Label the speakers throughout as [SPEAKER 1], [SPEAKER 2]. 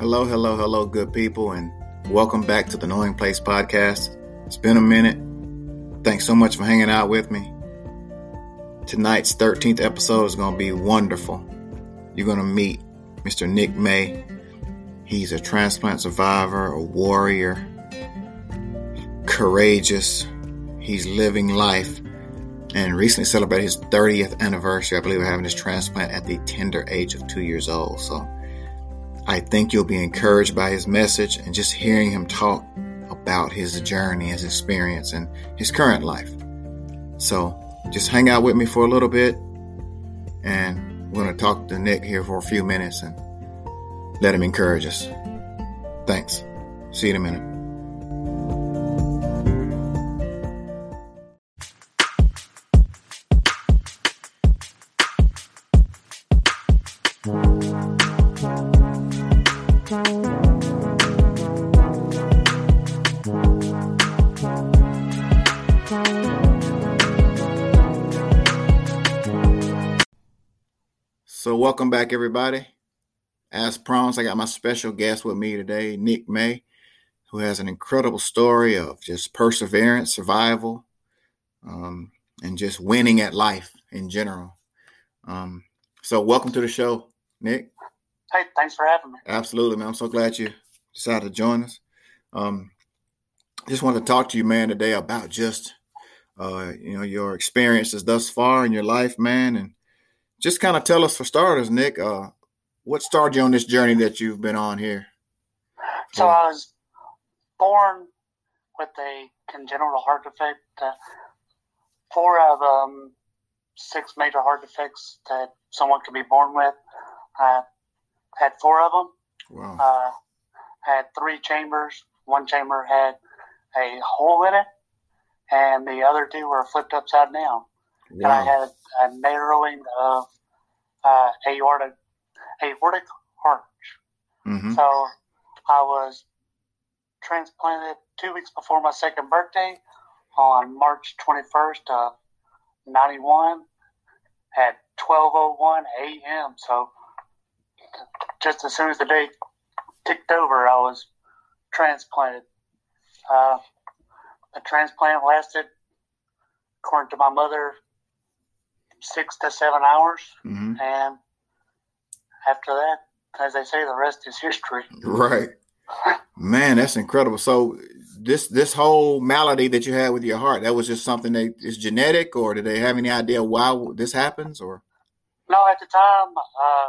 [SPEAKER 1] Hello, hello, hello, good people, and welcome back to the Knowing Place podcast. It's been a minute. Thanks so much for hanging out with me. Tonight's 13th episode is going to be wonderful. You're going to meet Mr. Nick May. He's a transplant survivor, a warrior, courageous. He's living life and recently celebrated his 30th anniversary. I believe, of having his transplant at the tender age of two years old. So I think you'll be encouraged by his message and just hearing him talk about his journey, his experience, and his current life. So just hang out with me for a little bit, and we're going to talk to Nick here for a few minutes and let him encourage us. Thanks. See you in a minute. Welcome back, everybody. As promised, I got my special guest with me today, Nick May, who has an incredible story of just perseverance, survival, um, and just winning at life in general. Um, so, welcome to the show, Nick.
[SPEAKER 2] Hey, thanks for having me.
[SPEAKER 1] Absolutely, man. I'm so glad you decided to join us. Um, just wanted to talk to you, man, today about just uh, you know your experiences thus far in your life, man, and just kind of tell us for starters, Nick, uh, what started you on this journey that you've been on here?
[SPEAKER 2] So I was born with a congenital heart defect. Uh, four of um, six major heart defects that someone can be born with. I had four of them.
[SPEAKER 1] Wow.
[SPEAKER 2] Uh, had three chambers. One chamber had a hole in it, and the other two were flipped upside down. And I had a narrowing of uh, aortic, aortic arch.
[SPEAKER 1] hmm
[SPEAKER 2] So I was transplanted two weeks before my second birthday on March 21st of 91 at 12.01 a.m. So just as soon as the day ticked over, I was transplanted. Uh, the transplant lasted, according to my mother, six to seven hours.
[SPEAKER 1] hmm
[SPEAKER 2] And after that, as they say, the rest is history.
[SPEAKER 1] Right. Man, that's incredible. So this this whole malady that you had with your heart, that was just something that is genetic, or did they have any idea why this happens? Or
[SPEAKER 2] No, at the time, uh,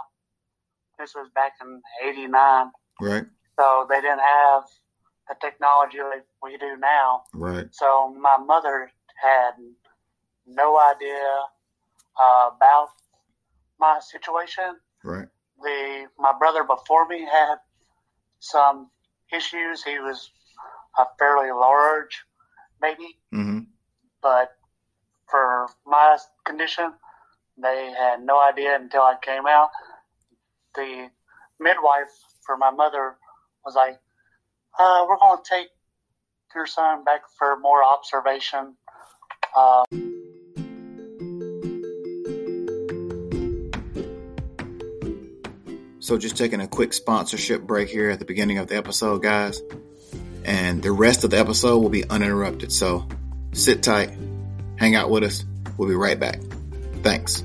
[SPEAKER 2] this was back in '89,
[SPEAKER 1] right,
[SPEAKER 2] so they didn't have the technology like we do now.
[SPEAKER 1] right,
[SPEAKER 2] So my mother had no idea uh, about my situation.
[SPEAKER 1] right.
[SPEAKER 2] The my brother before me had some issues. He was a fairly large baby,
[SPEAKER 1] hmm
[SPEAKER 2] but for my condition, they had no idea until I came out. The midwife for my mother was like, uh, "We're going to take your son back for more observation." Uh,
[SPEAKER 1] So just taking a quick sponsorship break here at the beginning of the episode, guys. And the rest of the episode will be uninterrupted. So sit tight, hang out with us. We'll be right back. Thanks.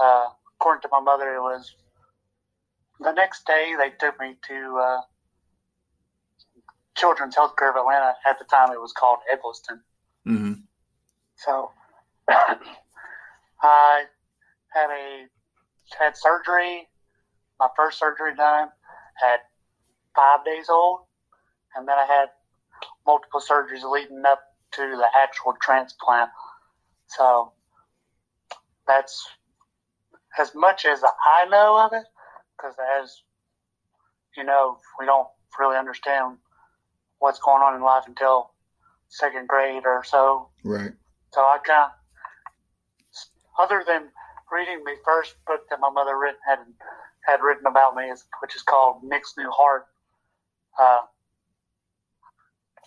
[SPEAKER 2] uh, according to my mother, it was the next day they took me to uh, Children's Healthcare of Atlanta. At the time, it was called Egleston.
[SPEAKER 1] hmm
[SPEAKER 2] So I had a had surgery, my first surgery done at five days old, and then I had multiple surgeries leading up to the actual transplant. So that's as much as I know of it, because as you know, we don't really understand what's going on in life until second grade or so.
[SPEAKER 1] Right.
[SPEAKER 2] So I kind of, other than reading the first book that my mother written had had written about me, which is called Nick's New Heart. Uh,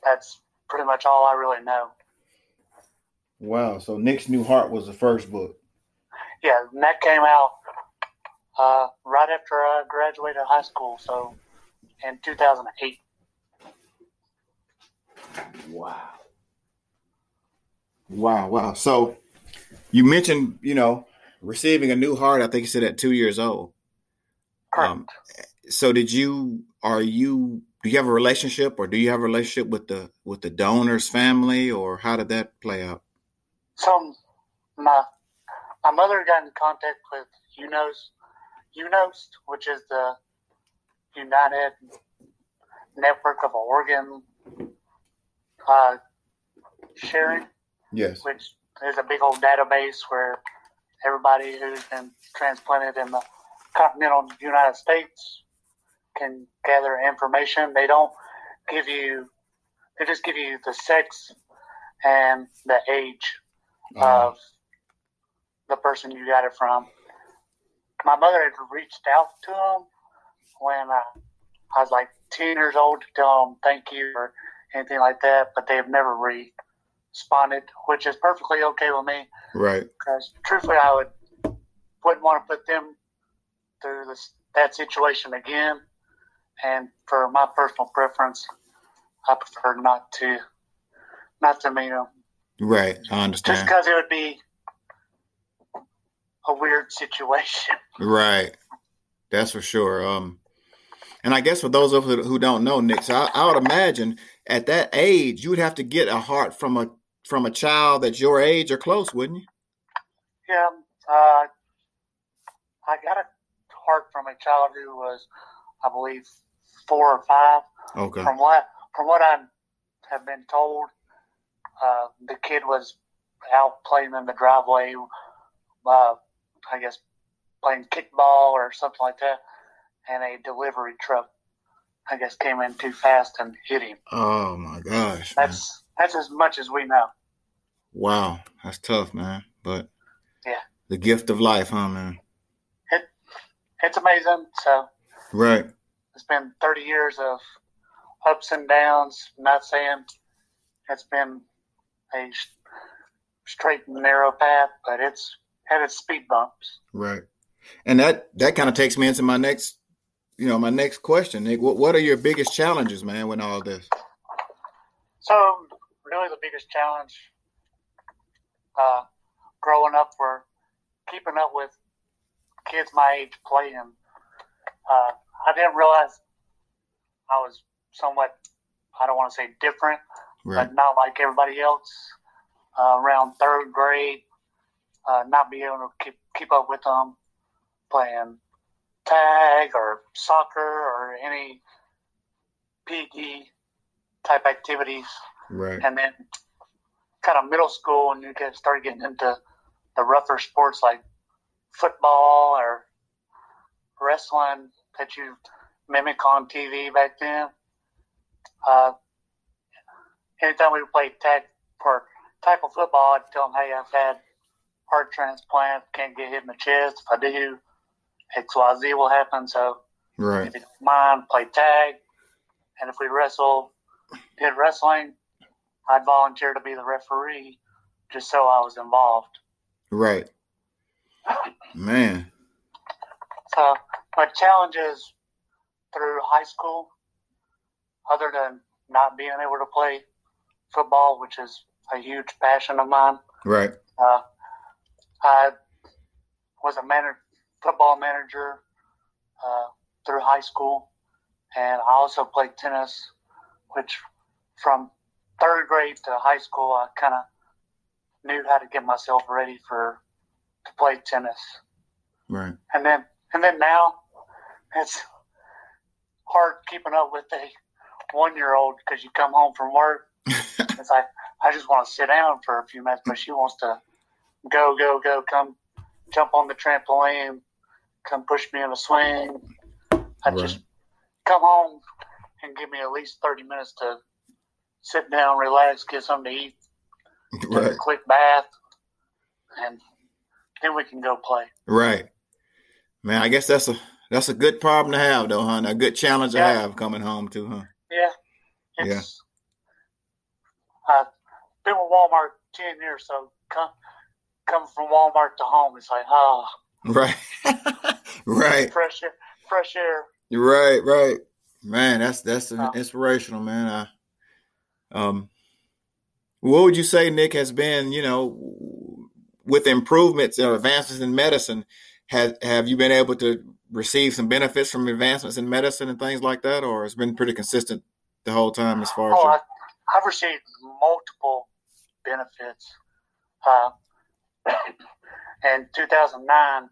[SPEAKER 2] that's pretty much all I really know.
[SPEAKER 1] Wow. So Nick's New Heart was the first book.
[SPEAKER 2] Yeah, and that came out Uh, right after I graduated high school, so in 2008.
[SPEAKER 1] Wow. Wow, wow. So you mentioned, you know, receiving a new heart, I think you said at two years old.
[SPEAKER 2] Correct. Um,
[SPEAKER 1] so did you are you do you have a relationship or do you have a relationship with the with the donor's family or how did that play out?
[SPEAKER 2] So my my mother got in contact with UNOS UNOS, which is the United Network of Organ uh, Sharing.
[SPEAKER 1] Yes.
[SPEAKER 2] Which is a big old database where everybody who's been transplanted in the continental United States can gather information. They don't give you, they just give you the sex and the age uh-huh. of the person you got it from. My mother had reached out to them when I, I was like 10 years old to tell them thank you or anything like that, but they have never responded, which is perfectly okay with me.
[SPEAKER 1] Right.
[SPEAKER 2] Because truthfully, I would wouldn't want to put them through this that situation again. And for my personal preference, I prefer not to not to meet them.
[SPEAKER 1] Right, I understand.
[SPEAKER 2] Just because it would be a weird situation.
[SPEAKER 1] Right, that's for sure. Um, and I guess for those of you who don't know, Nick, so I, I would imagine at that age you would have to get a heart from a from a child that's your age or close, wouldn't you?
[SPEAKER 2] Yeah, uh, I got a heart from a child who was, I believe, four or five.
[SPEAKER 1] Okay.
[SPEAKER 2] From what from what I have been told, uh, the kid was out playing in the driveway. Uh, I guess playing kickball or something like that, and a delivery truck, I guess, came in too fast and hit him.
[SPEAKER 1] Oh my gosh!
[SPEAKER 2] That's man. that's as much as we know.
[SPEAKER 1] Wow, that's tough, man. But
[SPEAKER 2] yeah,
[SPEAKER 1] the gift of life, huh, man?
[SPEAKER 2] It it's amazing. So
[SPEAKER 1] right,
[SPEAKER 2] it's been thirty years of ups and downs. I'm not saying it's been a straight and narrow path, but it's had its speed bumps.
[SPEAKER 1] Right, and that that kind of takes me into my next, you know, my next question, Nick. What what are your biggest challenges, man, with all this?
[SPEAKER 2] So really, the biggest challenge uh, growing up for keeping up with kids my age playing. Uh, I didn't realize I was somewhat, I don't want to say different, right. but not like everybody else. Uh, around third grade, uh, not being able to keep keep up with them playing tag or soccer or any PE type activities.
[SPEAKER 1] Right.
[SPEAKER 2] And then kind of middle school and you get started getting into the rougher sports like football or wrestling that you mimic on TV back then. Uh, anytime we played tag for type of football, I'd tell them, hey, I've had heart transplant, can't get hit in the chest. If I do, XYZ will happen. So
[SPEAKER 1] right.
[SPEAKER 2] if you don't mind, play tag. And if we wrestle, did wrestling, I'd volunteer to be the referee just so I was involved.
[SPEAKER 1] Right. Man.
[SPEAKER 2] So my challenges through high school, other than not being able to play football, which is a huge passion of mine.
[SPEAKER 1] Right.
[SPEAKER 2] Uh, I was a manager, football manager uh, through high school, and I also played tennis, which from third grade to high school, I kind of knew how to get myself ready for to play tennis.
[SPEAKER 1] Right.
[SPEAKER 2] And then and then now, it's hard keeping up with a one year old because you come home from work. it's like I just want to sit down for a few minutes, but she wants to go, go, go, come jump on the trampoline, come push me in a swing. I right. just come home and give me at least thirty minutes to sit down, relax, get something to eat, right. take a quick bath, and then we can go play.
[SPEAKER 1] Right. Man, I guess that's a that's a good problem to have, though, huh? A good challenge yeah. to have coming home too, huh?
[SPEAKER 2] Yeah. It's, yeah. I've been with Walmart ten years, so come coming from Walmart to home, it's like, oh,
[SPEAKER 1] Right. right.
[SPEAKER 2] Fresh air, fresh air.
[SPEAKER 1] Right, right. Man, that's that's
[SPEAKER 2] Oh.
[SPEAKER 1] inspirational, man. I, um, what would you say, Nick, has been, you know, with improvements or advances in medicine, has have you been able to receive some benefits from advancements in medicine and things like that, or it's been pretty consistent the whole time as far as
[SPEAKER 2] Oh,
[SPEAKER 1] your-
[SPEAKER 2] I, I've received multiple benefits. Uh, in 2009,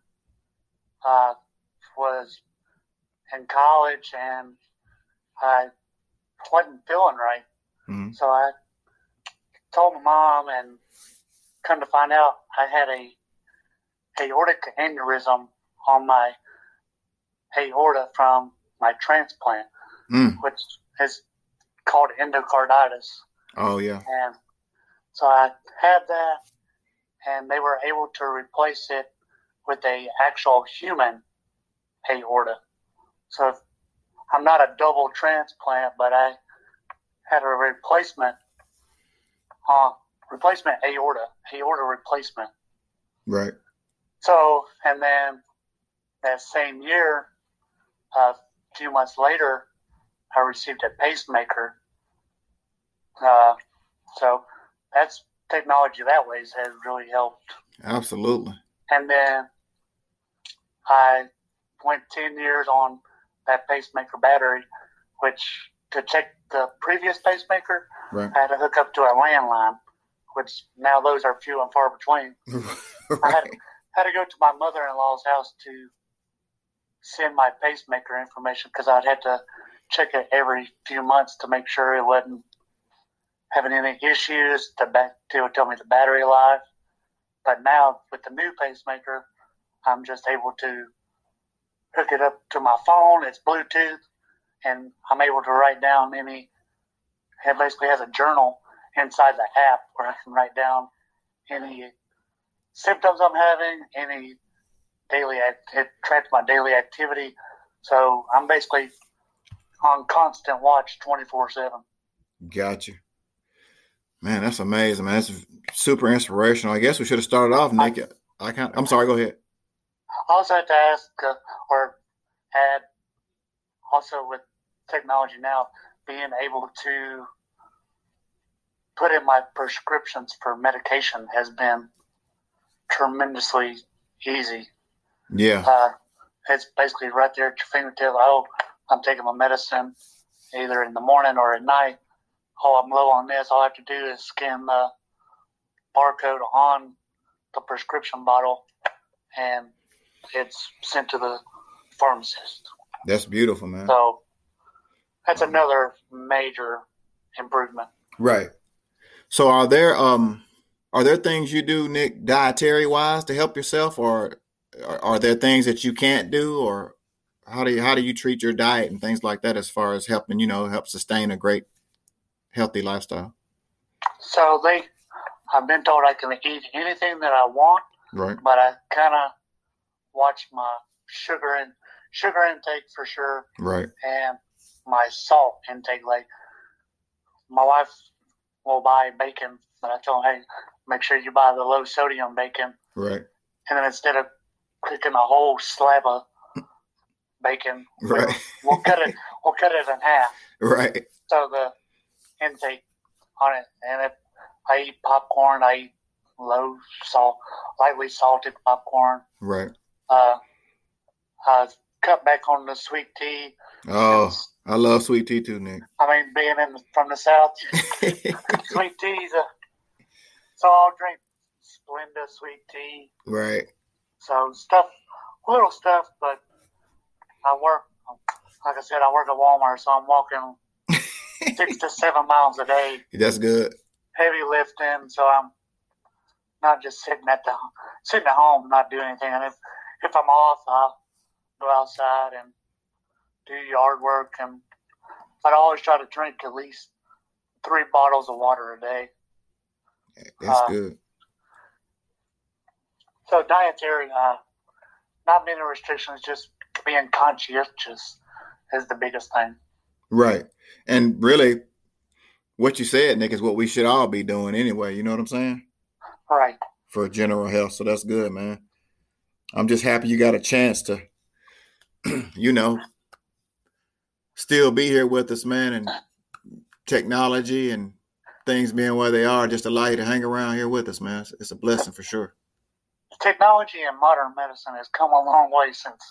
[SPEAKER 2] uh, was in college and I wasn't feeling right.
[SPEAKER 1] Mhm.
[SPEAKER 2] So I told my mom, and come to find out, I had a aortic aneurysm on my aorta from my transplant,
[SPEAKER 1] Mm.
[SPEAKER 2] which is called endocarditis.
[SPEAKER 1] Oh yeah.
[SPEAKER 2] And so I had that, and they were able to replace it with a actual human aorta. So I'm not a double transplant, but I had a replacement, uh, replacement aorta, aorta replacement.
[SPEAKER 1] Right.
[SPEAKER 2] So, and then that same year, a few months later, I received a pacemaker. Uh, so that's technology that ways has really helped.
[SPEAKER 1] Absolutely.
[SPEAKER 2] And then I went 10 years on that pacemaker battery, which to check the previous pacemaker,
[SPEAKER 1] Right.
[SPEAKER 2] I had to hook up to a landline, which now those are few and far between. I had, had to go to my mother in law's house to send my pacemaker information because I'd had to check it every few months to make sure it wasn't having any issues. The back, they would tell me the battery life. But now with the new pacemaker, I'm just able to hook it up to my phone. It's Bluetooth, and I'm able to write down any. It basically has a journal inside the app where I can write down any symptoms I'm having, any daily it tracks my daily activity. So I'm basically on constant watch 24 seven.
[SPEAKER 1] Gotcha. Man, that's amazing, man. That's super inspirational. I guess we should have started off, Nick. I can't. I'm sorry. Go ahead.
[SPEAKER 2] I also have to ask, uh, or add, also with technology now, being able to put in my prescriptions for medication has been tremendously easy.
[SPEAKER 1] Yeah.
[SPEAKER 2] Uh, it's basically right there at your fingertip. Oh, I'm taking my medicine either in the morning or at night. Oh, I'm low on this. All I have to do is scan the barcode on the prescription bottle, and it's sent to the pharmacist.
[SPEAKER 1] That's beautiful, man.
[SPEAKER 2] So that's another major improvement.
[SPEAKER 1] Right. So are there um are there things you do, Nick, dietary wise to help yourself or are, are there things that you can't do or how do you how do you treat your diet and things like that as far as helping, you know, help sustain a great healthy lifestyle?
[SPEAKER 2] So they, I've been told I can eat anything that I want,
[SPEAKER 1] Right.
[SPEAKER 2] but I kind of watch my sugar and sugar intake for sure,
[SPEAKER 1] Right.
[SPEAKER 2] and my salt intake. Like my wife will buy bacon, but I tell her, hey, make sure you buy the low sodium bacon,
[SPEAKER 1] Right.
[SPEAKER 2] and then instead of cooking a whole slab of bacon,
[SPEAKER 1] Right.
[SPEAKER 2] we'll cut it. We'll cut it in half.
[SPEAKER 1] Right.
[SPEAKER 2] So the intake on it, and if I eat popcorn, I eat low salt, lightly salted popcorn.
[SPEAKER 1] Right.
[SPEAKER 2] Uh, I cut back on the sweet tea.
[SPEAKER 1] Oh, I love sweet tea too, Nick.
[SPEAKER 2] I mean, being in from the south, sweet tea's a, so I'll drink Splenda sweet tea.
[SPEAKER 1] right.
[SPEAKER 2] So stuff, little stuff, but I work. Like I said, I work at Walmart, so I'm walking six to seven miles a day.
[SPEAKER 1] That's good.
[SPEAKER 2] heavy lifting, so I'm not just sitting at the sitting at home not doing anything. And if if I'm off, I'll go outside and do yard work, and I'd always try to drink at least three bottles of water a day.
[SPEAKER 1] That's
[SPEAKER 2] Uh,
[SPEAKER 1] good.
[SPEAKER 2] So dietary, uh, not many restrictions, just being conscientious is the biggest thing.
[SPEAKER 1] Right. And really what you said, Nick, is what we should all be doing anyway. You know what I'm saying?
[SPEAKER 2] Right.
[SPEAKER 1] For general health. So that's good, man. I'm just happy you got a chance to, you know, still be here with us, man, and technology and things being where they are, just allow you to hang around here with us, man. It's, it's a blessing for sure.
[SPEAKER 2] Technology and modern medicine has come a long way since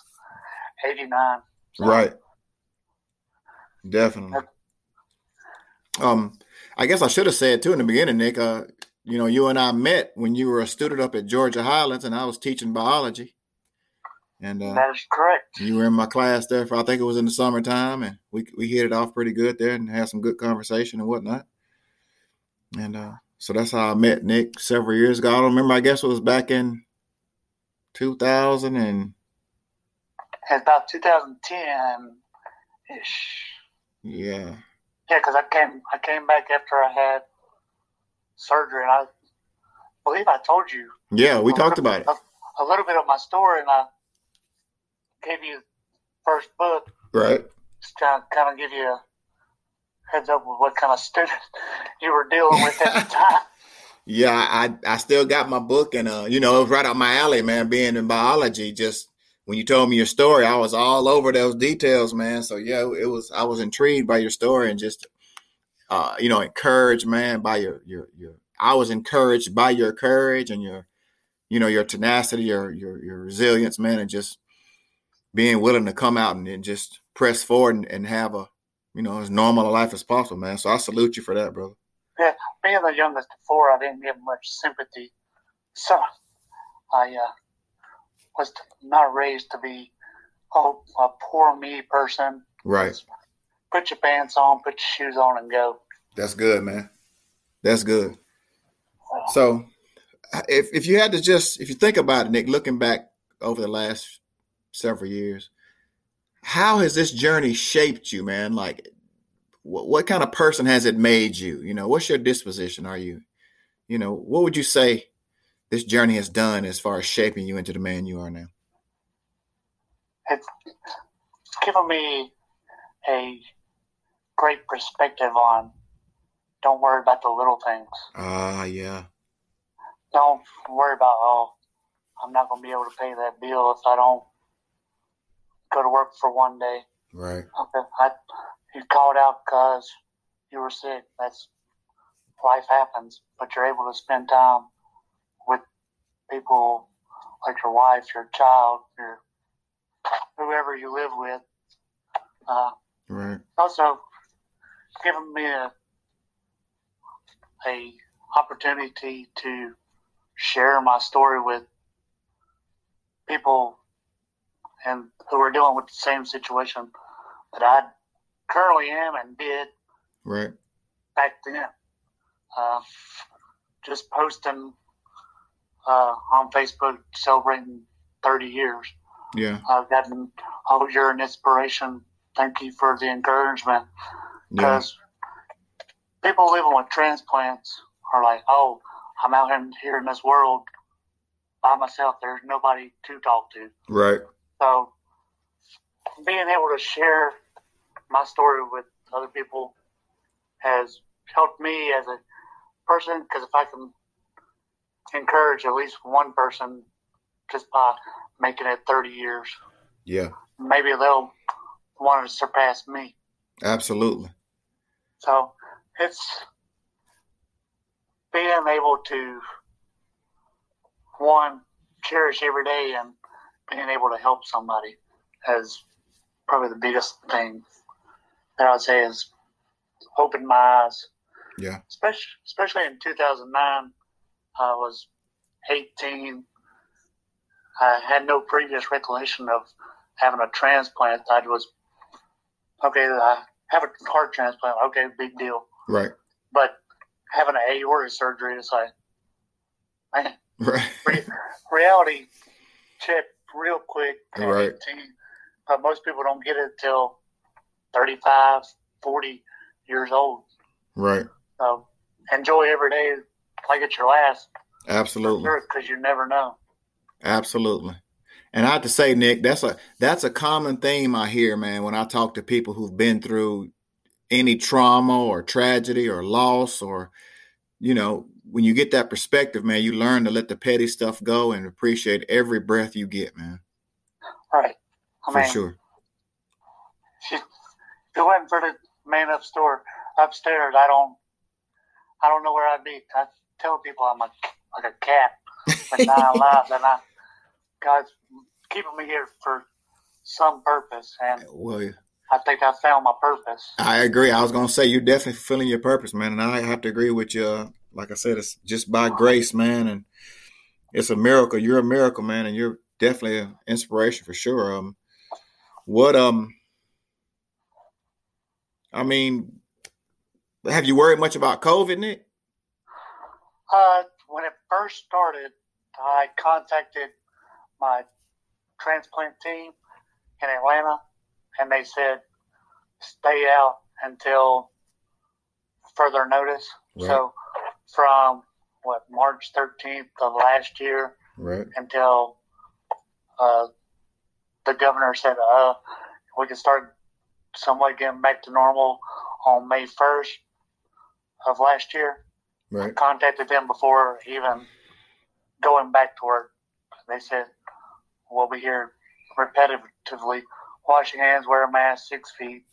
[SPEAKER 2] '89.
[SPEAKER 1] So. Right. Definitely. Um, I guess I should have said too in the beginning, Nick. Uh, you know, you and I met when you were a student up at Georgia Highlands, and I was teaching biology.
[SPEAKER 2] And uh, that is correct.
[SPEAKER 1] You were in my class there for I think it was in the summertime, and we we hit it off pretty good there and had some good conversation and whatnot. And uh, so that's how I met Nick several years ago. I don't remember. I guess it was back in two thousand and
[SPEAKER 2] about two thousand ten ish.
[SPEAKER 1] Yeah.
[SPEAKER 2] Yeah, because I came I came back after I had surgery, and I believe I told you.
[SPEAKER 1] Yeah, we talked about it.
[SPEAKER 2] A, a, little bit of my story, and I gave you first book.
[SPEAKER 1] Right.
[SPEAKER 2] Just trying to kind of give you a heads up with what kind of student you were dealing with at the time.
[SPEAKER 1] yeah, I I still got my book, and uh, you know, it was right up my alley, man. Being in biology, just when you told me your story, I was all over those details, man. So yeah, it was. I was intrigued by your story and just, uh, you know, encouraged, man, by your your your. I was encouraged by your courage and your, you know, your tenacity, your your your resilience, man, and just being willing to come out and, and just press forward and, and have a, you know, as normal a life as possible, man. So I salute you for that, brother.
[SPEAKER 2] Yeah, being the youngest of four, I didn't get much sympathy. So I uh, was not raised to be oh, a poor me person.
[SPEAKER 1] Right.
[SPEAKER 2] Just put your pants on, put your shoes on, and go.
[SPEAKER 1] That's good, man. That's good. So, if if you had to just if you think about it, Nick, looking back over the last several years, how has this journey shaped you, man? Like, what, what kind of person has it made you? You know, what's your disposition? Are you, you know, what would you say this journey has done as far as shaping you into the man you are now?
[SPEAKER 2] It's given me a great perspective on don't worry about the little things.
[SPEAKER 1] Ah, uh, yeah.
[SPEAKER 2] Don't worry about, oh, I'm not going to be able to pay that bill if I don't go to work for one day.
[SPEAKER 1] Right.
[SPEAKER 2] Okay. I, you called out because you were sick. That's life happens, but you're able to spend time with people like your wife, your child, your whoever you live with. Uh,
[SPEAKER 1] right.
[SPEAKER 2] Also, giving me a, a opportunity to share my story with people and who are dealing with the same situation that I currently am and did
[SPEAKER 1] right
[SPEAKER 2] back then. Uh, just posting uh, on Facebook celebrating 30 years.
[SPEAKER 1] Yeah.
[SPEAKER 2] I've gotten, oh, you're an inspiration. Thank you for the encouragement. Because yeah. people living with transplants are like, oh, I'm out in, here in this world by myself. There's nobody to talk to.
[SPEAKER 1] Right.
[SPEAKER 2] So being able to share my story with other people has helped me as a person because if I can encourage at least one person just by making it 30 years.
[SPEAKER 1] Yeah.
[SPEAKER 2] Maybe they'll want to surpass me.
[SPEAKER 1] Absolutely.
[SPEAKER 2] So it's being able to, one, cherish every day and being able to help somebody is probably the biggest thing that I'd say is opened my eyes.
[SPEAKER 1] Yeah.
[SPEAKER 2] Especially, especially in 2009 I was 18. I had no previous recollection of having a transplant. I was, okay, I have a heart transplant. Okay, big deal.
[SPEAKER 1] Right.
[SPEAKER 2] But having an aortic surgery is like, man,
[SPEAKER 1] right.
[SPEAKER 2] re- reality check real quick
[SPEAKER 1] at right.
[SPEAKER 2] 18. Uh, but most people don't get it until 35, 40 years old.
[SPEAKER 1] Right.
[SPEAKER 2] So enjoy every day like it's your last.
[SPEAKER 1] Absolutely.
[SPEAKER 2] Because sure, you never know.
[SPEAKER 1] Absolutely. And I have to say, Nick, that's a that's a common theme I hear, man, when I talk to people who've been through any trauma or tragedy or loss or, you know, when you get that perspective, man, you learn to let the petty stuff go and appreciate every breath you get, man.
[SPEAKER 2] Right. I
[SPEAKER 1] For
[SPEAKER 2] mean,
[SPEAKER 1] sure.
[SPEAKER 2] She, if it wasn't for the man up store upstairs, I don't, I don't know where I'd be. I tell people I'm a, like a cat with nine lives, and I, God's keeping me here for some purpose, and
[SPEAKER 1] Well,
[SPEAKER 2] I think I found my purpose.
[SPEAKER 1] I agree. I was gonna say you're definitely fulfilling your purpose, man, and I have to agree with you. Uh, Like I said, it's just by grace, man, and it's a miracle. You're a miracle, man, and you're definitely an inspiration for sure. Um, what um, I mean, have you worried much about COVID, Nick?
[SPEAKER 2] Uh, when it first started, I contacted my transplant team in Atlanta, and they said stay out until further notice.
[SPEAKER 1] Right.
[SPEAKER 2] So, from what March 13th of last year
[SPEAKER 1] Right.
[SPEAKER 2] until uh, the governor said uh, we can start somewhat getting back to normal on May 1st of last year
[SPEAKER 1] Right.
[SPEAKER 2] contacted them before even going back to work. They said, we'll be here repetitively. Wash your hands, wear a mask, six feet,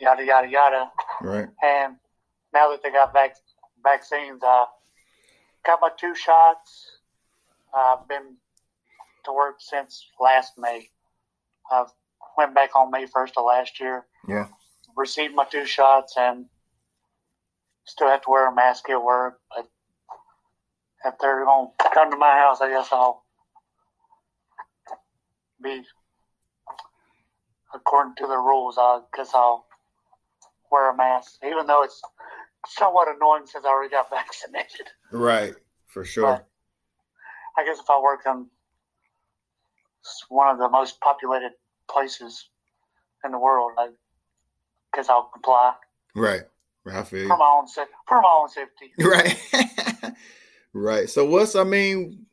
[SPEAKER 2] yada, yada, yada.
[SPEAKER 1] Right.
[SPEAKER 2] And now that they got vac- vaccines, I got my two shots. I've been to work since last May. I've went back on May 1st of last year
[SPEAKER 1] Yeah.
[SPEAKER 2] received my two shots and still have to wear a mask at work. But if they're going to come to my house, I guess I'll be according to the rules. I guess I'll wear a mask, even though it's somewhat annoying since I already got vaccinated.
[SPEAKER 1] Right. For sure.
[SPEAKER 2] But I guess if I work in one of the most populated places in the world, I guess I'll comply.
[SPEAKER 1] Right. I feel you.
[SPEAKER 2] for my own for my own safety.
[SPEAKER 1] Right. right. So what's I mean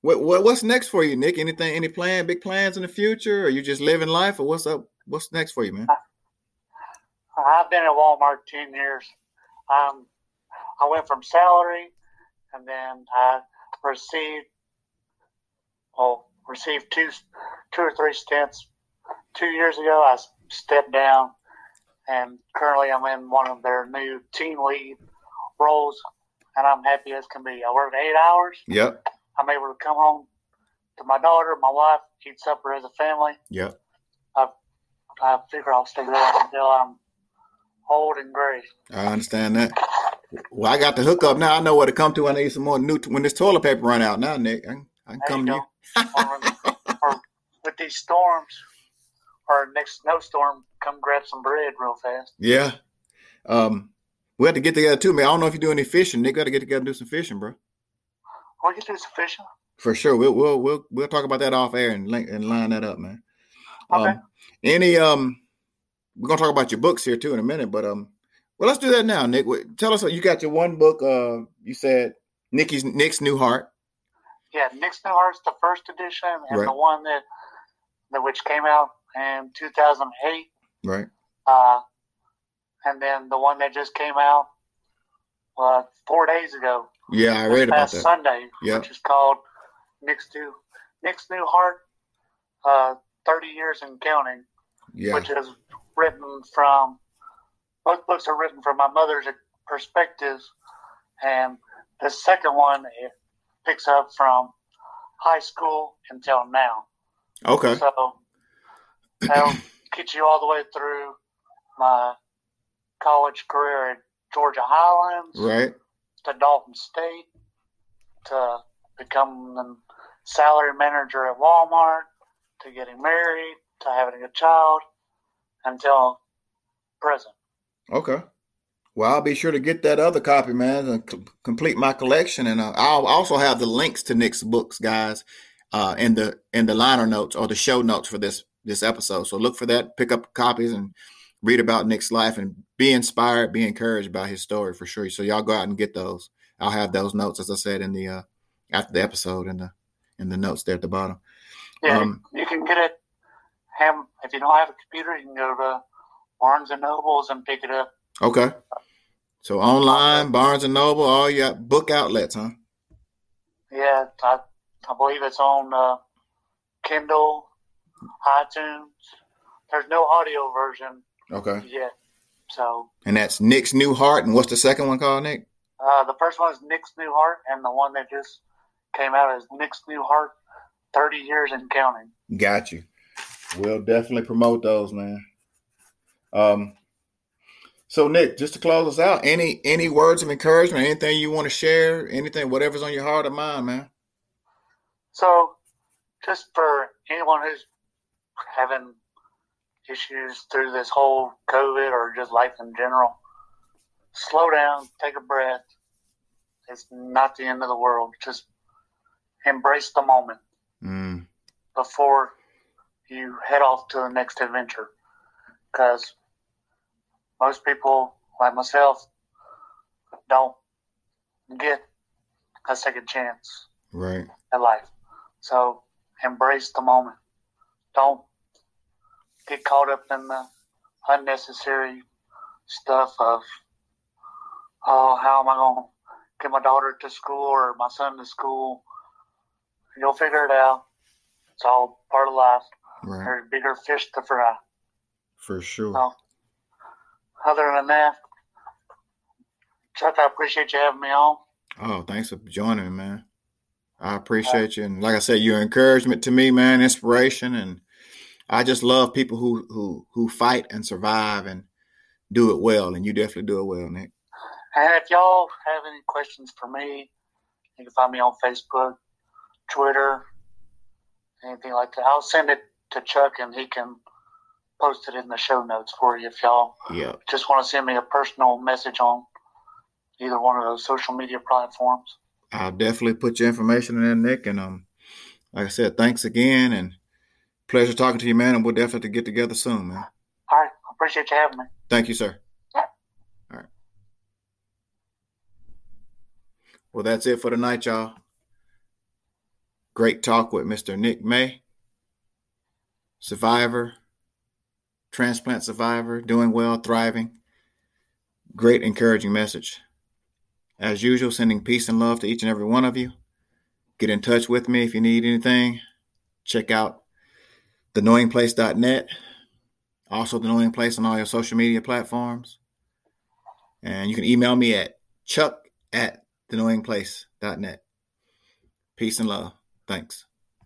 [SPEAKER 1] what, what what's next for you, Nick? Anything any plan, big plans in the future? Or you just living life or what's up? What's next for you, man?
[SPEAKER 2] I've been at Walmart ten years. Um, I went from salary, and then I received well received two two or three stints. Two years ago, I stepped down, and currently I'm in one of their new team lead roles, and I'm happy as can be. I work eight hours.
[SPEAKER 1] Yep.
[SPEAKER 2] I'm able to come home to my daughter, my wife, eat supper as a family.
[SPEAKER 1] Yep.
[SPEAKER 2] I, I figure I'll stay there until I'm old and gray.
[SPEAKER 1] I understand that. Well, I got the hookup now. I know where to come to. I need some more new when this toilet paper run out now, Nick. I, can- I can come
[SPEAKER 2] you
[SPEAKER 1] to you.
[SPEAKER 2] or, or with these storms, or next snowstorm, come grab some bread real fast.
[SPEAKER 1] Yeah. Um, we have to get together too, man. I don't know if you do any fishing. Nick got to get together and do some fishing, bro.
[SPEAKER 2] We can do some fishing.
[SPEAKER 1] For sure. We'll we'll we'll we'll talk about that off air and link and line that up, man.
[SPEAKER 2] Okay.
[SPEAKER 1] Um, any um, we're gonna talk about your books here too in a minute, but um, well, let's do that now, Nick. Tell us, you got your one book. Uh, you said Nikki's Nick's New Heart.
[SPEAKER 2] Yeah, Nick's New Heart's the first edition, and
[SPEAKER 1] Right.
[SPEAKER 2] the one that, that which came out in 2008.
[SPEAKER 1] Right.
[SPEAKER 2] Uh, and then the one that just came out uh, four days ago,
[SPEAKER 1] Yeah, I read about that.
[SPEAKER 2] Sunday,
[SPEAKER 1] Yep.
[SPEAKER 2] which is called Nick's New Nick's New Heart, uh, 30 years and counting.
[SPEAKER 1] Yeah.
[SPEAKER 2] which is written from both books are written from my mother's perspectives and the second one it picks up from high school until now
[SPEAKER 1] Okay.
[SPEAKER 2] so that'll get you all the way through my college career at georgia highlands
[SPEAKER 1] Right.
[SPEAKER 2] to dalton state to becoming the salary manager at walmart to getting married to having a child until present.
[SPEAKER 1] Okay. Well, I'll be sure to get that other copy, man, and c- complete my collection. And uh, I'll also have the links to Nick's books, guys, uh, in the in the liner notes or the show notes for this this episode. So look for that, pick up copies, and read about Nick's life and be inspired, be encouraged by his story for sure. So y'all go out and get those. I'll have those notes, as I said in the uh, after the episode in the in the notes there at the bottom.
[SPEAKER 2] Yeah,
[SPEAKER 1] Um,
[SPEAKER 2] you can get it. Have, if you don't have a computer, you can go to Barnes and Nobles and pick it up.
[SPEAKER 1] Okay. So online, Barnes and Noble, all your book outlets, huh?
[SPEAKER 2] Yeah, I, I believe it's on uh, Kindle, iTunes. There's no audio version
[SPEAKER 1] Okay.
[SPEAKER 2] Yeah. So
[SPEAKER 1] And that's Nick's New Heart. And what's the second one called, Nick?
[SPEAKER 2] uh, the first one is Nick's New Heart, and the one that just came out is Nick's New Heart, 30 years and counting.
[SPEAKER 1] Got you. We'll definitely promote those, man. Um, so Nick, just to close us out, any any words of encouragement, anything you want to share, anything, whatever's on your heart or mind, man.
[SPEAKER 2] So, just for anyone who's having issues through this whole COVID or just life in general, slow down, take a breath. It's not the end of the world. Just embrace the moment
[SPEAKER 1] Mm,
[SPEAKER 2] before you head off to the next adventure. Because most people, like myself, don't get a second chance
[SPEAKER 1] right.
[SPEAKER 2] at life. So embrace the moment. Don't get caught up in the unnecessary stuff of, oh, how am I going to get my daughter to school or my son to school? You'll figure it out. It's all part of life.
[SPEAKER 1] Right.
[SPEAKER 2] There's bigger fish to fry.
[SPEAKER 1] For sure.
[SPEAKER 2] So, other than that, Chuck, I appreciate you having me on.
[SPEAKER 1] Oh, thanks for joining me, man. I appreciate you. And like I said, your encouragement to me, man, inspiration. And I just love people who who who fight and survive and do it well. And you definitely do it well, Nick.
[SPEAKER 2] And if y'all have any questions for me, you can find me on Facebook, Twitter, anything like that. I'll send it to Chuck and he can post it in the show notes for you if y'all
[SPEAKER 1] Yeah.
[SPEAKER 2] just want to send me a personal message on either one of those social media platforms.
[SPEAKER 1] I'll definitely put your information in there, Nick. And um, like I said, thanks again and pleasure talking to you, man. And we'll definitely get together soon, man.
[SPEAKER 2] All right. I appreciate you having me.
[SPEAKER 1] Thank you, sir.
[SPEAKER 2] Yeah.
[SPEAKER 1] All right. Well, that's it for tonight, y'all. Great talk with Mr. Nick May, survivor, transplant survivor, doing well, thriving. Great encouraging message. As usual, sending peace and love to each and every one of you. Get in touch with me if you need anything. Check out theknowingplace.net. Also, the Knowing Place on all your social media platforms. And you can email me at chuck at theknowingplace.net. Peace and love. Thanks.